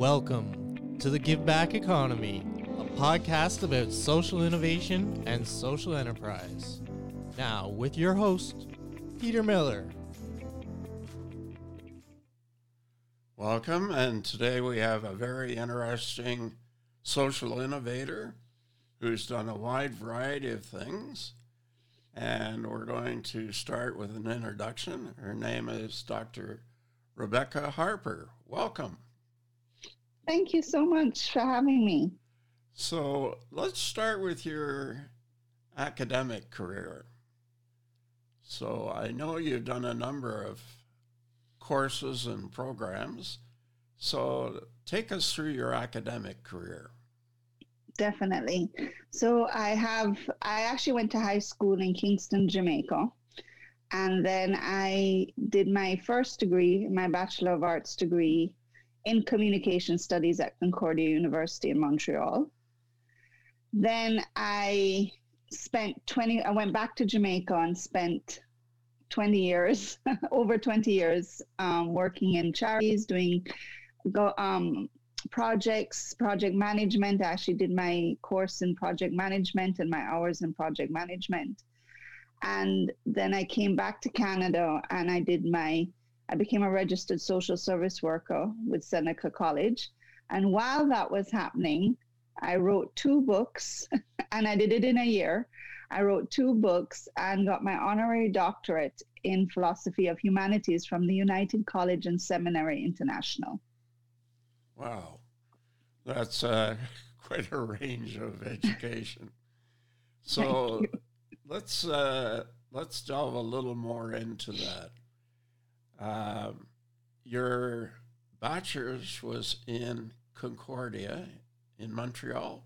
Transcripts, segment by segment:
Welcome to the Give Back Economy, a podcast about social innovation and social enterprise. Now, with your host, Peter Miller. Welcome, and today we have a very interesting social innovator who's done a wide variety of things. And we're going to start with an introduction. Her name is Dr. Rebecca Harper. Welcome. Thank you so much for having me. So let's start with your academic career. So I know you've done a number of courses and programs. So take us through your academic career. Definitely. So I have, I actually went to high school in Kingston, Jamaica. And then I did my first degree, my Bachelor of Arts degree in Communication Studies at Concordia University in Montreal. Then I spent 20, I went back to Jamaica and spent 20 years, over 20 years, um, working in charities, doing go, um, projects, project management. I actually did my course in project management and my hours in project management. And then I came back to Canada and I did my, I became a registered social service worker with Seneca College. And while that was happening, I wrote two books and I did it in a year. I wrote two books and got my honorary doctorate in philosophy of humanities from the United College and Seminary International. Wow, that's uh, quite a range of education. So let's uh, let's delve a little more into that. Um, your bachelor's was in Concordia in Montreal.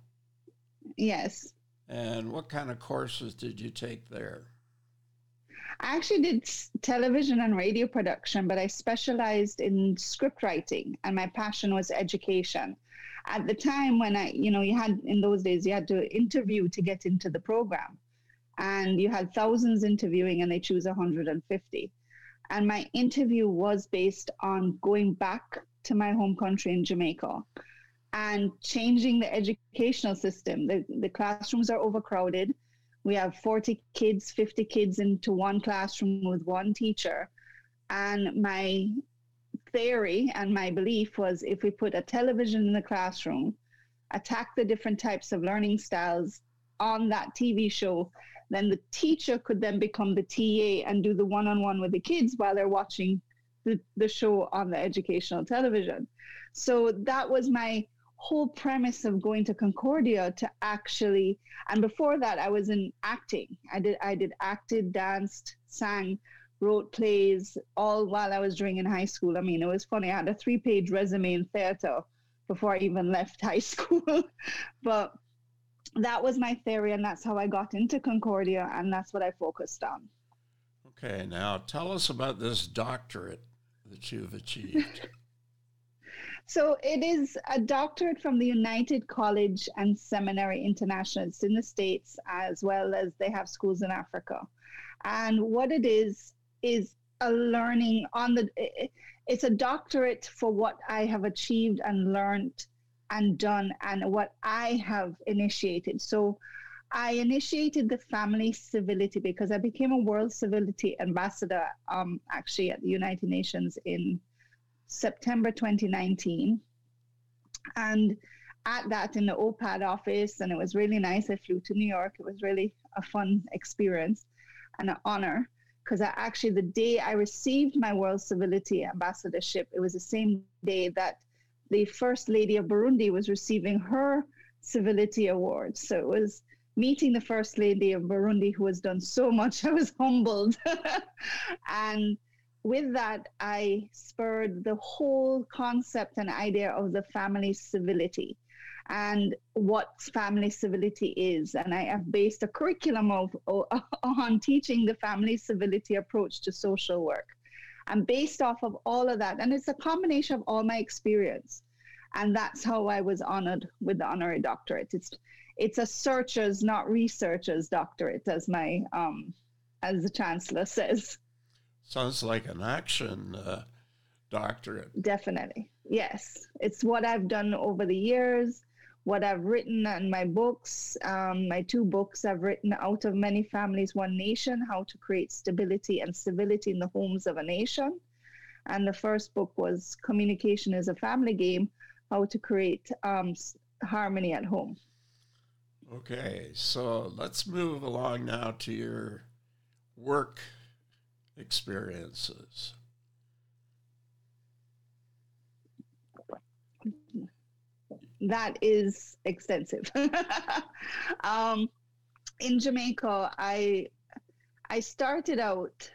Yes. And what kind of courses did you take there? I actually did television and radio production, but I specialized in script writing, and my passion was education. At the time when I, you know, you had in those days, you had to interview to get into the program, and you had thousands interviewing, and they choose 150. And my interview was based on going back to my home country in Jamaica and changing the educational system. The, the classrooms are overcrowded we have 40 kids, 50 kids into one classroom with one teacher. And my theory and my belief was if we put a television in the classroom, attack the different types of learning styles on that TV show, then the teacher could then become the TA and do the one on one with the kids while they're watching the, the show on the educational television. So that was my whole premise of going to Concordia to actually and before that I was in acting. I did I did acted, danced, sang, wrote plays all while I was doing in high school. I mean, it was funny. I had a three-page resume in theater before I even left high school. but that was my theory and that's how I got into Concordia and that's what I focused on. Okay, now tell us about this doctorate that you've achieved. So it is a doctorate from the United College and Seminary International. It's in the States as well as they have schools in Africa. And what it is, is a learning on the, it's a doctorate for what I have achieved and learned and done and what I have initiated. So I initiated the family civility because I became a world civility ambassador um, actually at the United Nations in September 2019. And at that in the OPAD office, and it was really nice. I flew to New York. It was really a fun experience and an honor because I actually, the day I received my World Civility Ambassadorship, it was the same day that the First Lady of Burundi was receiving her Civility Award. So it was meeting the First Lady of Burundi, who has done so much. I was humbled. and with that, I spurred the whole concept and idea of the family civility and what family civility is. And I have based a curriculum of, on teaching the family civility approach to social work. And based off of all of that, and it's a combination of all my experience. And that's how I was honored with the honorary doctorate. It's it's a searchers, not researchers doctorate, as my um, as the chancellor says. Sounds like an action uh, doctorate. Definitely. Yes, it's what I've done over the years, what I've written in my books. Um, my two books I've written Out of Many Families, One Nation How to Create Stability and Civility in the Homes of a Nation. And the first book was Communication is a Family Game How to Create um, Harmony at Home. Okay, so let's move along now to your work experiences. That is extensive. um, in Jamaica, I I started out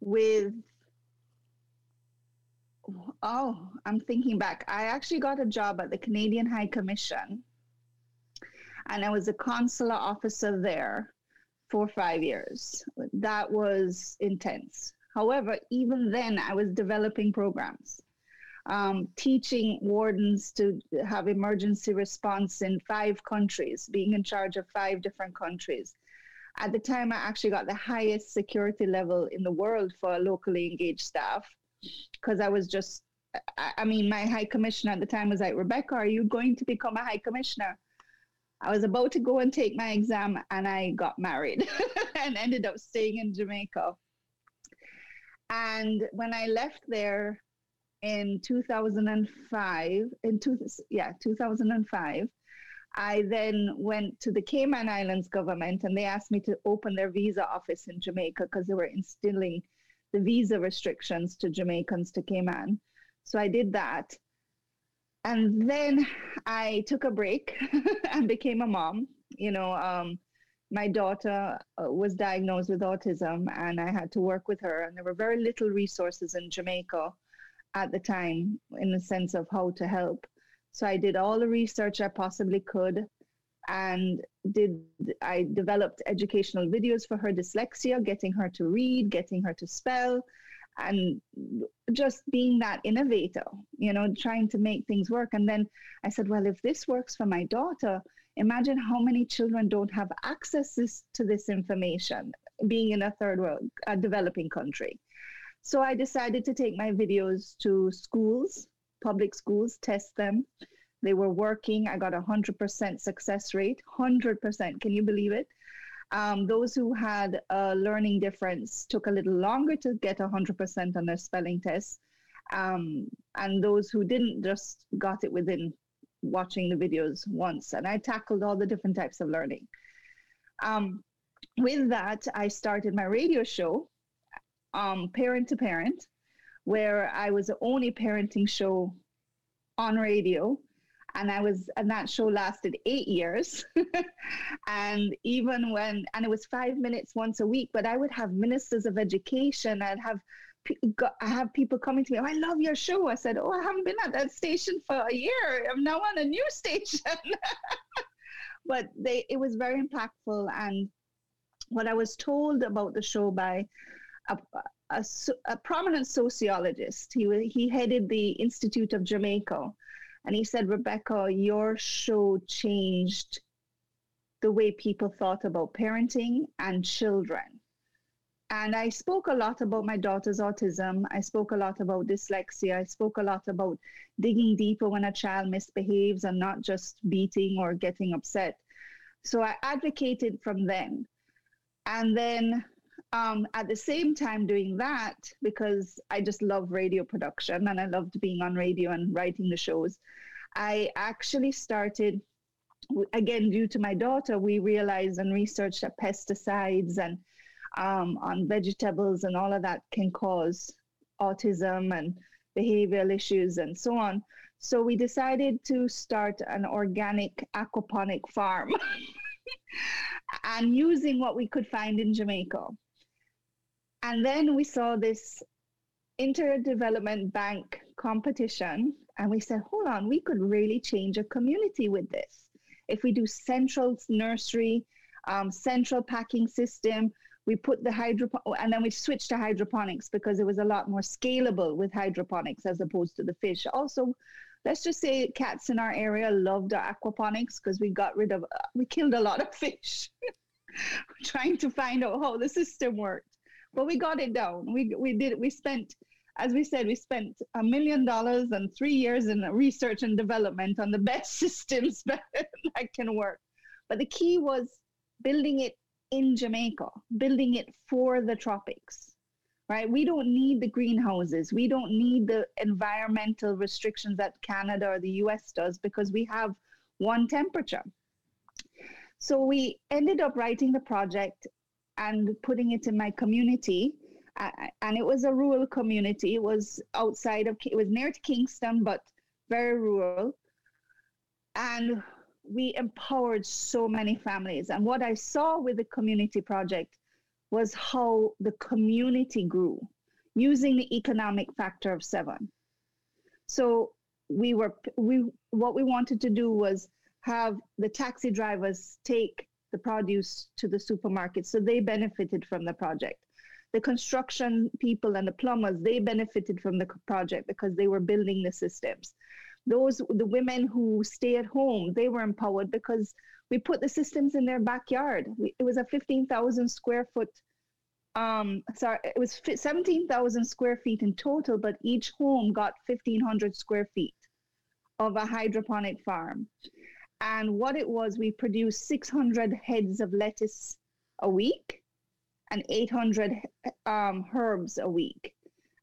with oh, I'm thinking back. I actually got a job at the Canadian High Commission, and I was a consular officer there for five years. That was intense. However, even then, I was developing programs um, teaching wardens to have emergency response in five countries, being in charge of five different countries. At the time, I actually got the highest security level in the world for locally engaged staff because I was just, I mean, my high commissioner at the time was like, Rebecca, are you going to become a high commissioner? I was about to go and take my exam and I got married and ended up staying in Jamaica. And when I left there, in 2005 in two, yeah 2005 i then went to the cayman islands government and they asked me to open their visa office in jamaica because they were instilling the visa restrictions to jamaicans to cayman. So i did that. And then i took a break and became a mom. You know um, my daughter uh, was diagnosed with autism and i had to work with her and there were very little resources in jamaica at the time in the sense of how to help. So I did all the research I possibly could and did I developed educational videos for her dyslexia, getting her to read, getting her to spell, and just being that innovator, you know, trying to make things work. And then I said, well, if this works for my daughter, imagine how many children don't have access to this information being in a third world, a developing country. So I decided to take my videos to schools, public schools, test them. They were working. I got a 100% success rate. 100%. Can you believe it? Um, those who had a learning difference took a little longer to get 100% on their spelling tests. Um, and those who didn't just got it within watching the videos once. And I tackled all the different types of learning. Um, with that, I started my radio show um, Parent to Parent, where I was the only parenting show on radio. And I was, and that show lasted eight years. and even when, and it was five minutes once a week, but I would have ministers of education. I'd have, I have people coming to me, oh, I love your show. I said, Oh, I haven't been at that station for a year. I'm now on a new station. but they, it was very impactful. And what I was told about the show by a, a, a, prominent sociologist. He, he headed the Institute of Jamaica. And he said, Rebecca, your show changed the way people thought about parenting and children. And I spoke a lot about my daughter's autism. I spoke a lot about dyslexia. I spoke a lot about digging deeper when a child misbehaves and not just beating or getting upset. So I advocated from then. And then um, at the same time doing that because i just love radio production and i loved being on radio and writing the shows i actually started again due to my daughter we realized and researched that pesticides and um, on vegetables and all of that can cause autism and behavioral issues and so on. So we decided to start an organic aquaponic farm and using what we could find in jamaica and then we saw this interdevelopment bank competition, and we said, hold on, we could really change a community with this. If we do central nursery, um, central packing system, we put the hydro and then we switched to hydroponics because it was a lot more scalable with hydroponics as opposed to the fish. Also, let's just say cats in our area loved our aquaponics because we got rid of, uh, we killed a lot of fish trying to find out how the system worked but we got it down. We we did we spent as we said, we spent a million dollars and three years in research and development on the best systems that can work. But the key was building it in Jamaica, building it for the tropics, right? We don't need the greenhouses. We don't need the environmental restrictions that Canada or the US does because we have one temperature. So we ended up writing the project and putting it in my community. And it was a rural community. It was outside of, it was near to Kingston, but very rural. And we empowered so many families. And what I saw with the community project was how the community grew using the economic factor of seven. So we were we what we wanted to do was have the taxi drivers take the produce to the supermarket. So they benefited from the project. The construction people and the plumbers they benefited from the project because they were building the systems. Those the women who stay at home they were empowered because we put the systems in their backyard. We, it was a 15000 square foot um sorry it was 17000 square feet in total but each home got 1500 square feet of a hydroponic farm and what it was we produced 600 heads of lettuce a week and 800 um, herbs a week.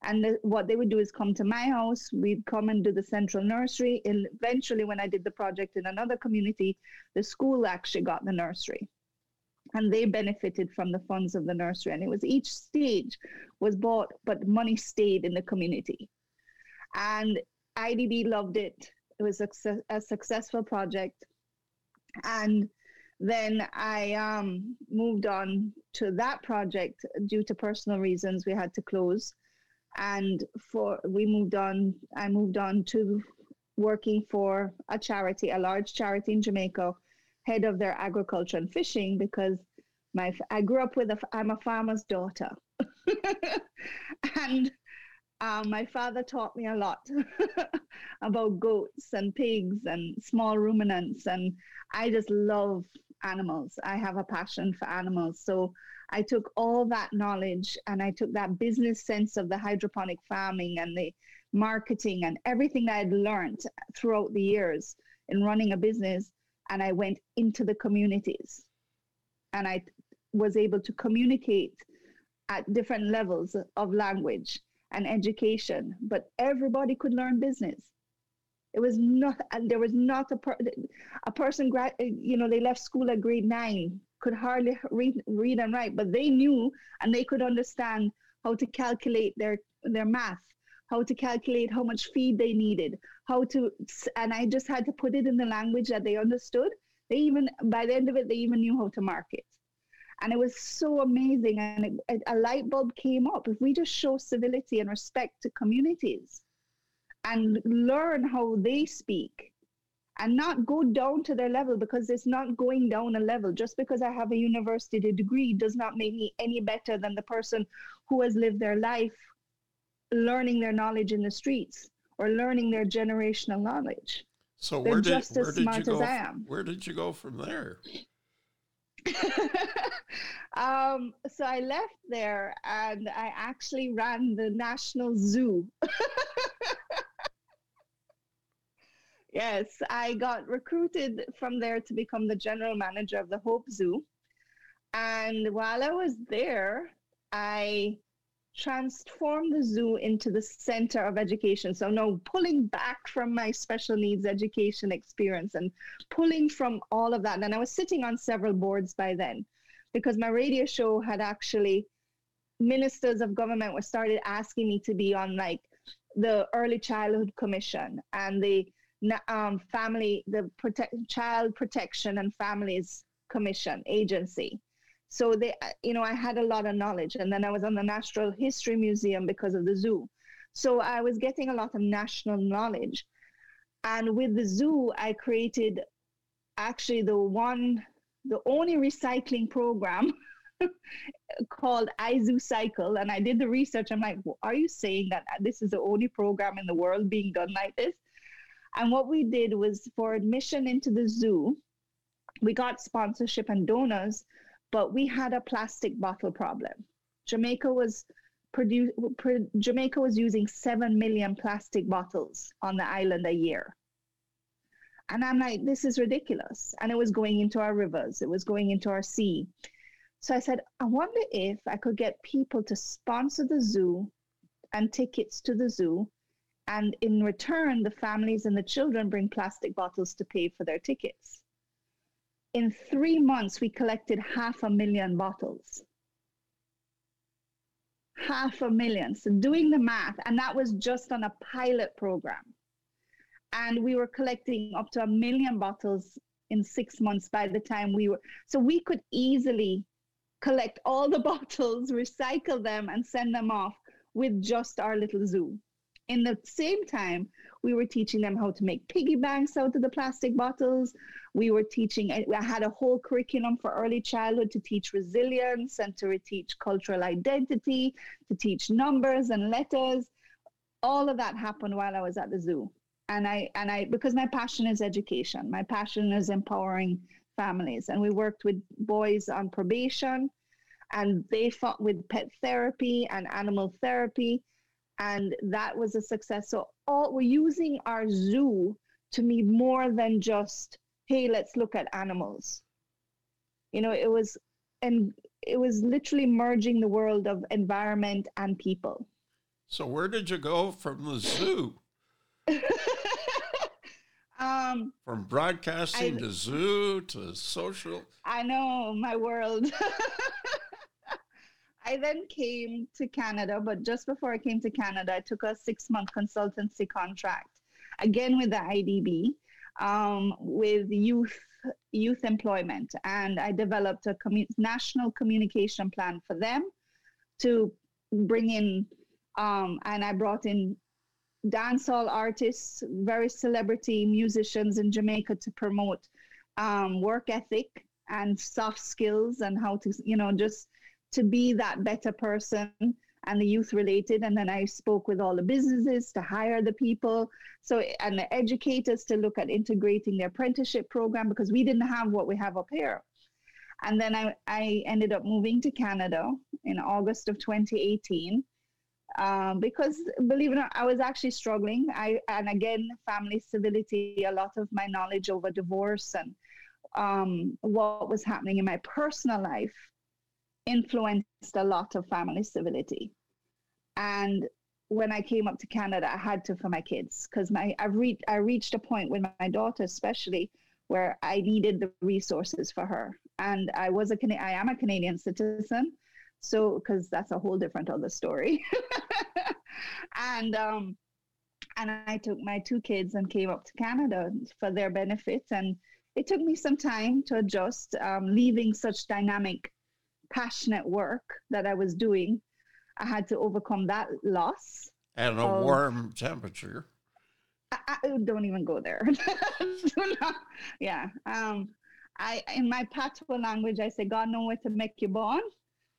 And the, what they would do is come to my house. We'd come and do the central nursery. And eventually when i did the project in another community the school actually got the nursery. And they benefited from the funds of the nursery. And it was each stage was bought but money stayed in the community. And idb loved it. It was a, a successful project and then I um, moved on to that project due to personal reasons. We had to close, and for we moved on i moved on to working for a charity a large charity in jamaica head of their agriculture and fishing because my i grew up with a i'm a farmer's daughter and um, my father taught me a lot about goats and pigs and small ruminants and i just love animals. I have a passion for animals. So I took all that knowledge and I took that business sense of the hydroponic farming and the marketing and everything that I'd learned throughout the years in running a business and I went into the communities. And I was able to communicate at different levels of language and education, but everybody could learn business. It was not, and there was not a, per, a person, you know, they left school at grade nine could hardly read, read and write, but they knew and they could understand how to calculate their their math, how to calculate how much feed they needed, how to, and I just had to put it in the language that they understood. They even by the end of it, they even knew how to market, and it was so amazing. And it, a light bulb came up. If we just show civility and respect to communities, and learn how they speak and not go down to their level because it's not going down a level. Just because I have a university degree does not make me any better than the person who has lived their life learning their knowledge in the streets or learning their generational knowledge. So They're where did, where did you go? Where did you go from there? um, so I left there and I actually ran the National Zoo. Yes, I got recruited from there to become the general manager of the Hope Zoo. And while I was there, I transformed the zoo into the center of education. So no pulling back from my special needs education experience and pulling from all of that. And I was sitting on several boards by then because my radio show had actually ministers of government were started asking me to be on like the early childhood commission and the um, family, the protect, Child Protection and Families Commission agency. So they, you know, I had a lot of knowledge, and then I was on the Natural History Museum because of the zoo. So I was getting a lot of national knowledge, and with the zoo, I created actually the one, the only recycling program called iZoo Cycle, and I did the research. I'm like, are you saying that uh, this is the only program in the world being done like this? And what we did was for admission into the zoo, we got sponsorship and donors, but we had a plastic bottle problem. Jamaica was produce, Jamaica was using 7 million plastic bottles on the island a year. And I'm like, this is ridiculous. And it was going into our rivers, it was going into our sea. So I said, I wonder if I could get people to sponsor the zoo and tickets to the zoo. And in return, the families and the children bring plastic bottles to pay for their tickets. In three months, we collected half a million bottles. Half a million. So doing the math, and that was just on a pilot program and we were collecting up to a million bottles in six months by the time we were so we could easily collect all the bottles recycle them and send them off with just our little zoo in the same time we were teaching them how to make piggy banks out of the plastic bottles. We were teaching i had a whole curriculum for early childhood to teach resilience and to teach cultural identity to teach numbers and letters. All of that happened while i was at the zoo. And I and I because my passion is education. My passion is empowering families, and we worked with boys on probation, and they fought with pet therapy and animal therapy, and that was a success. So all we're using our zoo to be more than just hey, let's look at animals. You know, it was and it was literally merging the world of environment and people. So where did you go from the zoo? um, From broadcasting I, to zoo to social. I know my world. I then came to Canada, but just before I came to Canada, I took a six month consultancy contract, again with the IDB, um, with youth youth employment, and I developed a commu- national communication plan for them to bring in, um, and I brought in dancehall artists, very celebrity musicians in Jamaica to promote um, work ethic and soft skills and how to, you know, just to be that better person and the youth related. And then I spoke with all the businesses to hire the people. So, and the educators to look at integrating the apprenticeship program because we didn't have what we have up here. And then I, I ended up moving to Canada in August of 2018 um, because believe it or not, I was actually struggling. I and again, family civility, a lot of my knowledge over divorce and um, what was happening in my personal life influenced a lot of family civility. And when I came up to Canada, I had to for my kids because my I've reached I reached a point with my daughter, especially where I needed the resources for her. And I was a I am a Canadian citizen, so, because that's a whole different other story. and um, and I took my two kids and came up to Canada for their benefit. And it took me some time to adjust, um, leaving such dynamic, passionate work that I was doing. I had to overcome that loss. And a of, warm temperature. I, I, don't even go there. yeah. Um, I in my patois language, I say, God knows where to make you born.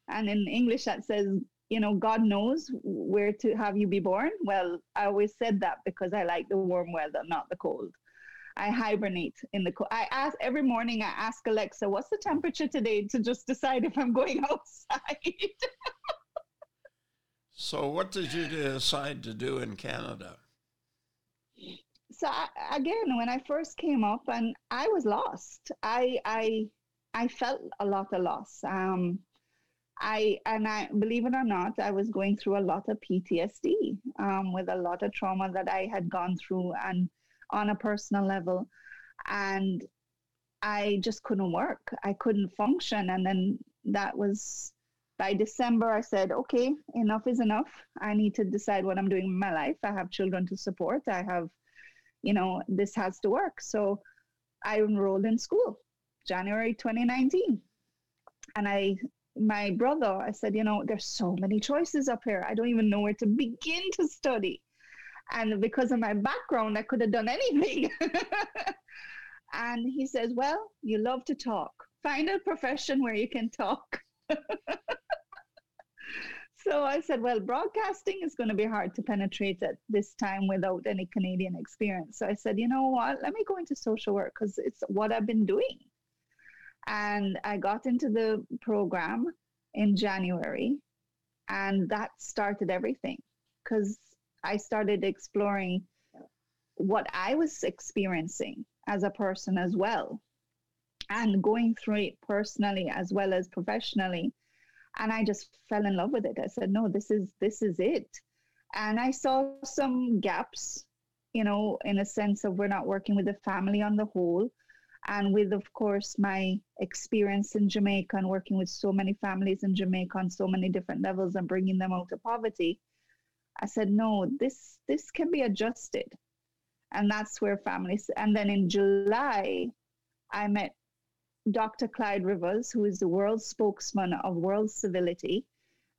And in English, that says, you know, God knows where to have you be born. Well, I always said that because I like the warm weather, not the cold. I hibernate in the cold. I ask every morning, I ask Alexa, what's the temperature today to just decide if I'm going outside. so, what did you decide to do in Canada? So I, again, when I first came up, and I was lost. I I I felt a lot of loss. Um, I and I believe it or not, I was going through a lot of PTSD um, with a lot of trauma that I had gone through and on a personal level, and I just couldn't work. I couldn't function, and then that was by December. I said, okay, enough is enough. I need to decide what I'm doing in my life. I have children to support. I have, you know, this has to work. So I enrolled in school, January 2019 and I my brother, I said, you know, there's so many choices up here. I don't even know where to begin to study. And because of my background, I could have done anything. and he says, well, you love to talk. Find a profession where you can talk. so I said, well, broadcasting is going to be hard to penetrate at this time without any Canadian experience. So I said, you know what? Let me go into social work because it's what I've been doing. And I got into the program in January. And that started everything because I started exploring what I was experiencing as a person as well and going through it personally as well as professionally. And i just fell in love with it. I said no this is this is it. And i saw some gaps you know in a sense of we're not working with the family on the whole and with of course my experience in jamaica and working with so many families in jamaica on so many different levels and bringing them out of poverty i said no this this can be adjusted. And that's where families and then in july i met dr clyde rivers who is the world spokesman of world civility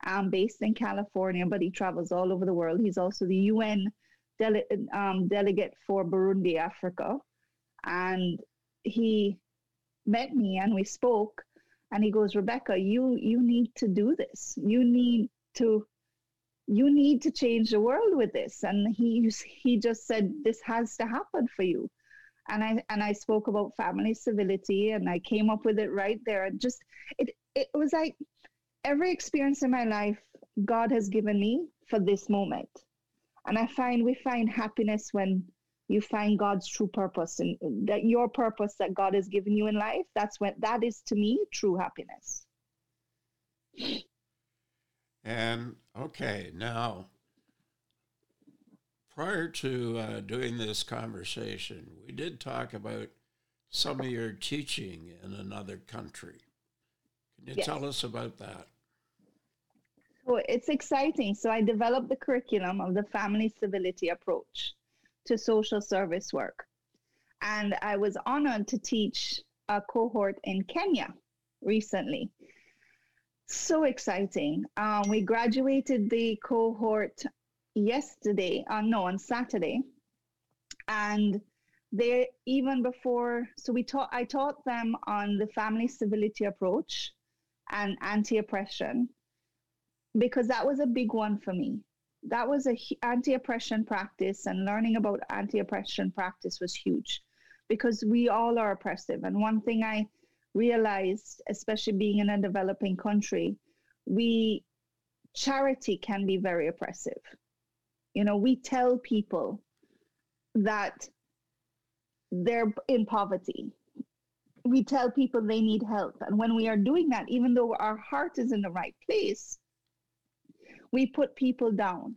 um, based in california but he travels all over the world. He's also the un dele- um, delegate for burundi africa. And he met me and we spoke and he goes rebecca you you need to do this. You need to you need to change the world with this. And he he just said this has to happen for you. And i and i spoke about family civility and i came up with it right there. Just it it was like every experience in my life god has given me for this moment. And i find we find happiness when you find god's true purpose and that your purpose that god has given you in life. That's when that is to me true happiness and okay, now, prior to uh, doing this conversation, we did talk about some of your teaching in another country. Can you yes. tell us about that? So it's exciting. So I developed the curriculum of the family civility approach to social service work. And I was honored to teach a cohort in Kenya recently so exciting. Um, we graduated the cohort yesterday, uh, no, on Saturday. And they even before, so we taught, I taught them on the family civility approach and anti-oppression because that was a big one for me. That was a anti-oppression practice and learning about anti-oppression practice was huge because we all are oppressive. And one thing I realized, especially being in a developing country, we charity can be very oppressive. You know, we tell people that they're in poverty. We tell people they need help. And when we are doing that, even though our heart is in the right place, we put people down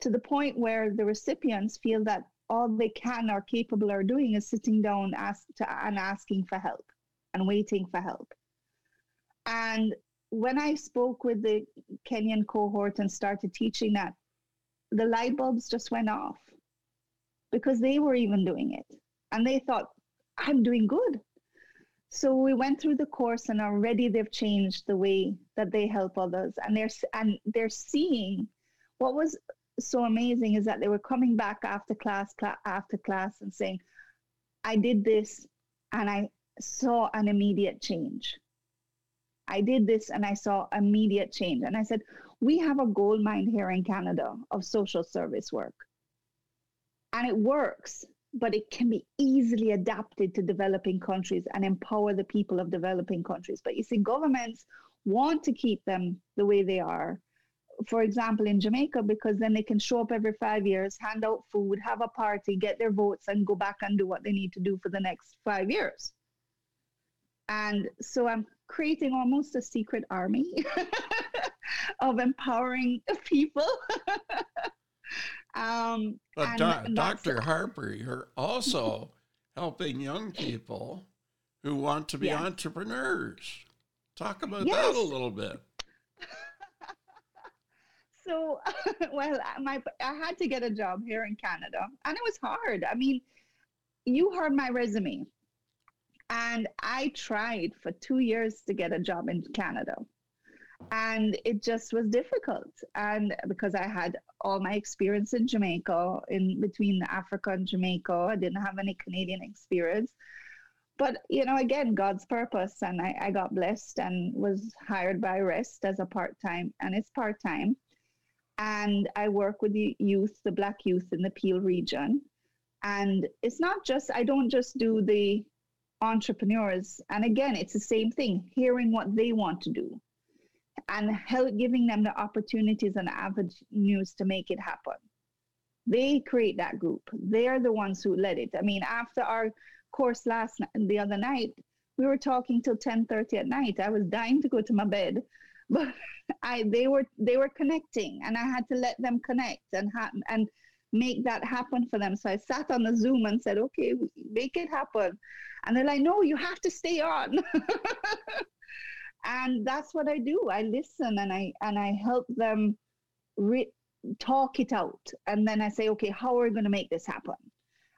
to the point where the recipients feel that all they can or capable are doing is sitting down ask to, and asking for help and waiting for help. And when I spoke with the Kenyan cohort and started teaching that, the light bulbs just went off because they were even doing it. And they thought, I'm doing good. So we went through the course and already they've changed the way that they help others. And they're, and they're seeing what was so amazing is that they were coming back after class, class after class and saying, I did this and I saw an immediate change. I did this and I saw immediate change. And I said, we have a gold mine here in Canada of social service work. And it works, but it can be easily adapted to developing countries and empower the people of developing countries. But you see, governments want to keep them the way they are. For example, in Jamaica, because then they can show up every five years, hand out food, have a party, get their votes, and go back and do what they need to do for the next five years. And so I'm creating almost a secret army of empowering people. um, but do- Dr. Harper, you're also helping young people who want to be yeah. entrepreneurs. Talk about yes. that a little bit. so, well, my I had to get a job here in Canada, and it was hard. I mean, you heard my resume. And I tried for two years to get a job in Canada. And it just was difficult. And because I had all my experience in Jamaica, in between Africa and Jamaica, I didn't have any Canadian experience. But, you know, again, God's purpose. And I, I got blessed and was hired by REST as a part time, and it's part time. And I work with the youth, the Black youth in the Peel region. And it's not just, I don't just do the entrepreneurs and again it's the same thing hearing what they want to do and help giving them the opportunities and avenues to make it happen. They create that group. They're the ones who led it. I mean, after our course last the other night, we were talking till 10:30 at night. I was dying to go to my bed, but I they were they were connecting, and I had to let them connect and ha- and make that happen for them. So I sat on the Zoom and said, "Okay, make it happen," and they're like, "No, you have to stay on." and that's what I do. I listen and I and I help them re- talk it out, and then I say, "Okay, how are we going to make this happen?"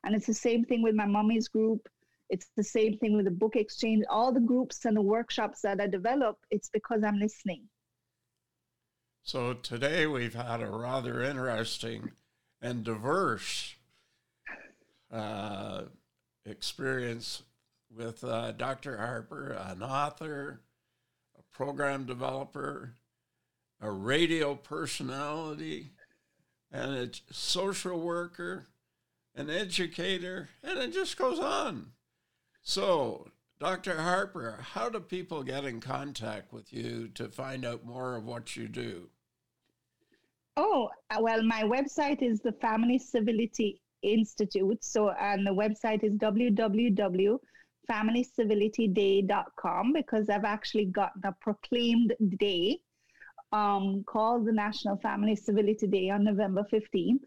And it's the same thing with my mommy's group it's the same thing with the book exchange. All the groups and the workshops that I develop, it's because I'm listening. So today we've had a rather interesting and diverse uh, experience with uh, Dr. Harper, an author, a program developer, a radio personality, and a social worker, an educator, and it just goes on. So, Dr. Harper, how do people get in contact with you to find out more of what you do? Oh, uh, well, my website is the Family Civility Institute. So, and the website is www.familycivilityday.com because I've actually gotten a proclaimed day um, called the National Family Civility Day on November 15th.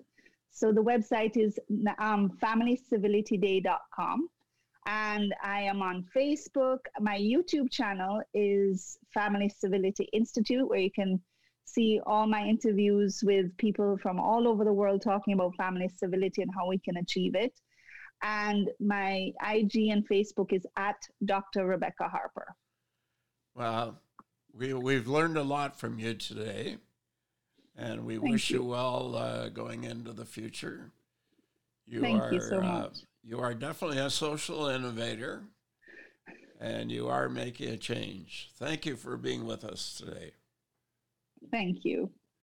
So the website is um, familycivilityday.com and I am on Facebook. My YouTube channel is Family Civility Institute, where you can see all my interviews with people from all over the world talking about family civility and how we can achieve it. And my IG and Facebook is at Dr. Rebecca Harper. Well, we, we've learned a lot from you today, and we Thank wish you. you well uh, going into the future. You Thank are, you so uh, much. you are definitely a social innovator, and you are making a change. Thank you for being with us today. Thank you.